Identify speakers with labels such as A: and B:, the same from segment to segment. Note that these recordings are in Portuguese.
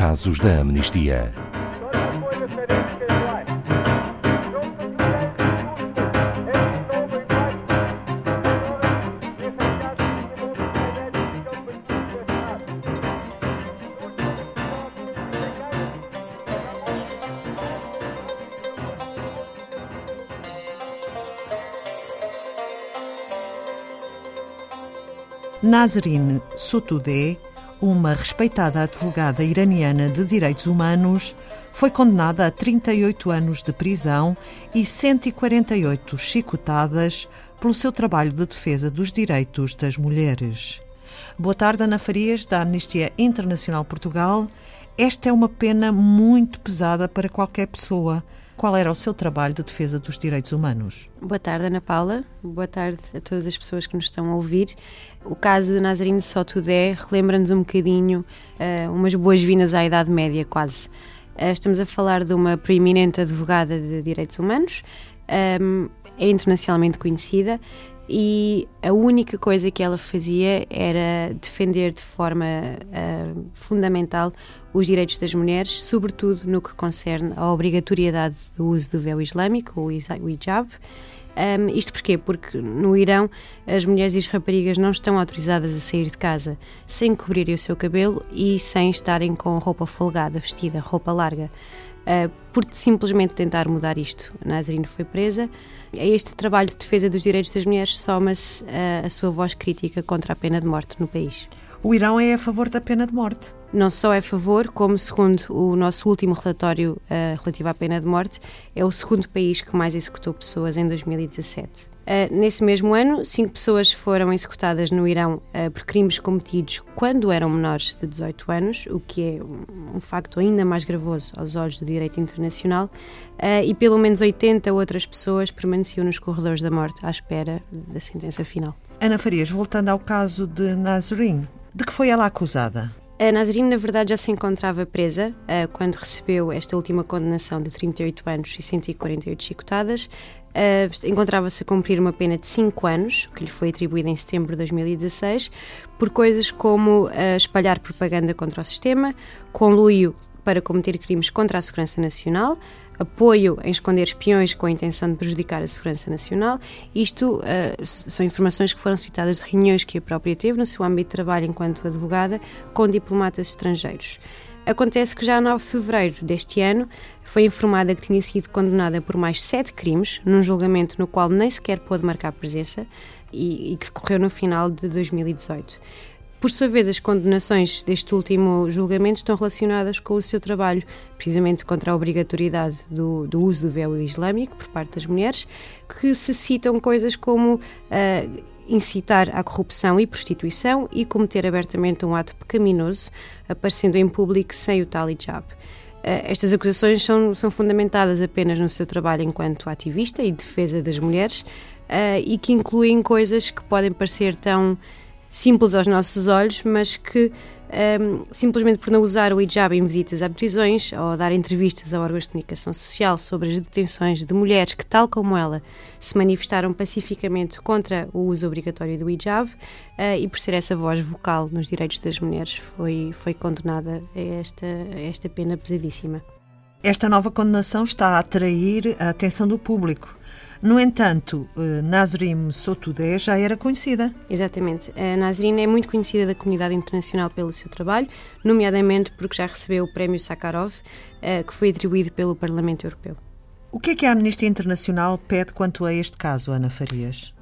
A: casos da amnistia.
B: Nazarine Sotoudeh, uma respeitada advogada iraniana de direitos humanos, foi condenada a 38 anos de prisão e 148 chicotadas pelo seu trabalho de defesa dos direitos das mulheres. Boa tarde, Ana Farias, da Amnistia Internacional Portugal. Esta é uma pena muito pesada para qualquer pessoa qual era o seu trabalho de defesa dos direitos humanos?
C: Boa tarde, Ana Paula. Boa tarde a todas as pessoas que nos estão a ouvir. O caso de Nazarine Sotudé relembra-nos um bocadinho uh, umas boas-vindas à Idade Média, quase. Uh, estamos a falar de uma preeminente advogada de direitos humanos, um, é internacionalmente conhecida e a única coisa que ela fazia era defender de forma uh, fundamental os direitos das mulheres, sobretudo no que concerne à obrigatoriedade do uso do véu islâmico, o hijab. Um, isto porquê? Porque no Irão as mulheres e as raparigas não estão autorizadas a sair de casa sem cobrirem o seu cabelo e sem estarem com roupa folgada, vestida, roupa larga. Uh, por simplesmente tentar mudar isto, Nazarine foi presa a este trabalho de defesa dos direitos das mulheres soma-se a, a sua voz crítica contra a pena de morte no país.
B: O Irão é a favor da pena de morte.
C: Não só é a favor, como segundo o nosso último relatório uh, relativo à pena de morte, é o segundo país que mais executou pessoas em 2017. Uh, nesse mesmo ano, cinco pessoas foram executadas no Irão uh, por crimes cometidos quando eram menores de 18 anos, o que é um, um facto ainda mais gravoso aos olhos do direito internacional, uh, e pelo menos 80 outras pessoas permaneciam nos corredores da morte à espera da sentença final.
B: Ana Farias, voltando ao caso de Nazarine, de que foi ela acusada?
C: A Nazarine, na verdade, já se encontrava presa uh, quando recebeu esta última condenação de 38 anos e 148 chicotadas. Uh, Encontrava-se a cumprir uma pena de 5 anos, que lhe foi atribuída em setembro de 2016, por coisas como uh, espalhar propaganda contra o sistema, conluio para cometer crimes contra a segurança nacional, apoio em esconder espiões com a intenção de prejudicar a segurança nacional. Isto uh, são informações que foram citadas de reuniões que a própria teve no seu âmbito de trabalho enquanto advogada com diplomatas estrangeiros. Acontece que já a 9 de fevereiro deste ano foi informada que tinha sido condenada por mais sete crimes, num julgamento no qual nem sequer pôde marcar presença e, e que decorreu no final de 2018. Por sua vez, as condenações deste último julgamento estão relacionadas com o seu trabalho, precisamente contra a obrigatoriedade do, do uso do véu islâmico por parte das mulheres, que se citam coisas como uh, incitar à corrupção e prostituição e cometer abertamente um ato pecaminoso, aparecendo em público sem o tal hijab. Uh, estas acusações são, são fundamentadas apenas no seu trabalho enquanto ativista e defesa das mulheres uh, e que incluem coisas que podem parecer tão simples aos nossos olhos, mas que um, simplesmente por não usar o hijab em visitas a prisões ou dar entrevistas a órgãos de comunicação social sobre as detenções de mulheres que, tal como ela, se manifestaram pacificamente contra o uso obrigatório do hijab uh, e por ser essa voz vocal nos direitos das mulheres, foi, foi condenada a esta, a esta pena pesadíssima.
B: Esta nova condenação está a atrair a atenção do público. No entanto, eh, Nazrim Sotoudeh já era conhecida.
C: Exatamente. A Nazrin é muito conhecida da comunidade internacional pelo seu trabalho, nomeadamente porque já recebeu o Prémio Sakharov, eh, que foi atribuído pelo Parlamento Europeu.
B: O que é que a Amnistia Internacional pede quanto a este caso, Ana Farias?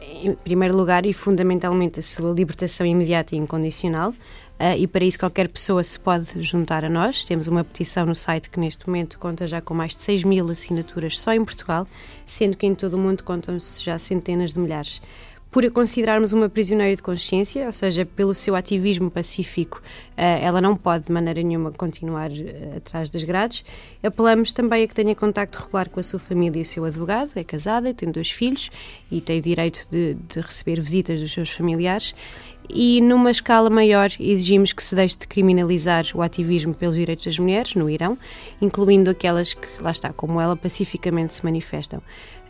C: Em primeiro lugar e fundamentalmente a sua libertação imediata e incondicional, Uh, e para isso qualquer pessoa se pode juntar a nós. Temos uma petição no site que neste momento conta já com mais de 6 mil assinaturas só em Portugal, sendo que em todo o mundo contam-se já centenas de milhares. Por a considerarmos uma prisioneira de consciência, ou seja, pelo seu ativismo pacífico, uh, ela não pode de maneira nenhuma continuar uh, atrás das grades. Apelamos também a que tenha contacto regular com a sua família e o seu advogado, é casada, tem dois filhos e tem o direito de, de receber visitas dos seus familiares e, numa escala maior, exigimos que se deixe de criminalizar o ativismo pelos direitos das mulheres no Irão, incluindo aquelas que, lá está, como ela, pacificamente se manifestam.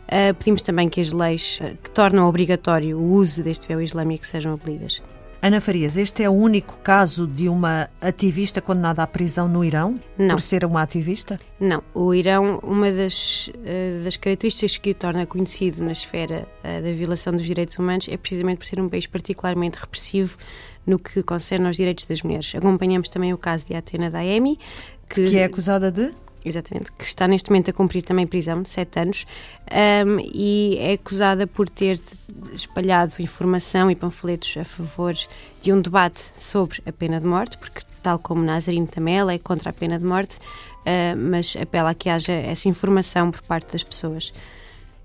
C: Uh, pedimos também que as leis que tornam obrigatório o uso deste véu islâmico sejam abolidas.
B: Ana Farias, este é o único caso de uma ativista condenada à prisão no Irão?
C: Não.
B: Por ser uma ativista?
C: Não. O Irão, uma das, uh, das características que o torna conhecido na esfera uh, da violação dos direitos humanos é precisamente por ser um país particularmente repressivo no que concerne aos direitos das mulheres. Acompanhamos também o caso de Atena Daemi,
B: que, que é acusada de
C: exatamente, que está neste momento a cumprir também prisão sete anos um, e é acusada por ter espalhado informação e panfletos a favor de um debate sobre a pena de morte, porque tal como Nazarine também ela é contra a pena de morte, uh, mas apela a que haja essa informação por parte das pessoas.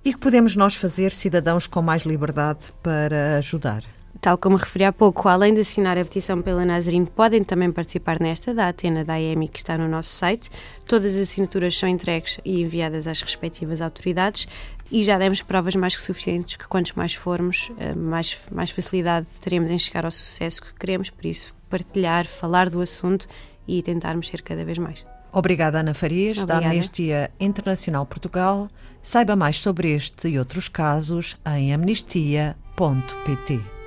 B: E que podemos nós fazer, cidadãos com mais liberdade, para ajudar?
C: Tal como referi há pouco, além de assinar a petição pela Nazarine, podem também participar nesta da Atena da AEMI que está no nosso site. Todas as assinaturas são entregues e enviadas às respectivas autoridades e já demos provas mais que suficientes que quantos mais formos, eh, mais, mais facilidade teremos em chegar ao sucesso que queremos. Por isso, partilhar, falar do assunto e tentarmos ser cada vez mais.
B: Obrigada, Ana Farias, Obrigada. da Amnistia Internacional Portugal. Saiba mais sobre este e outros casos em amnistia.pt.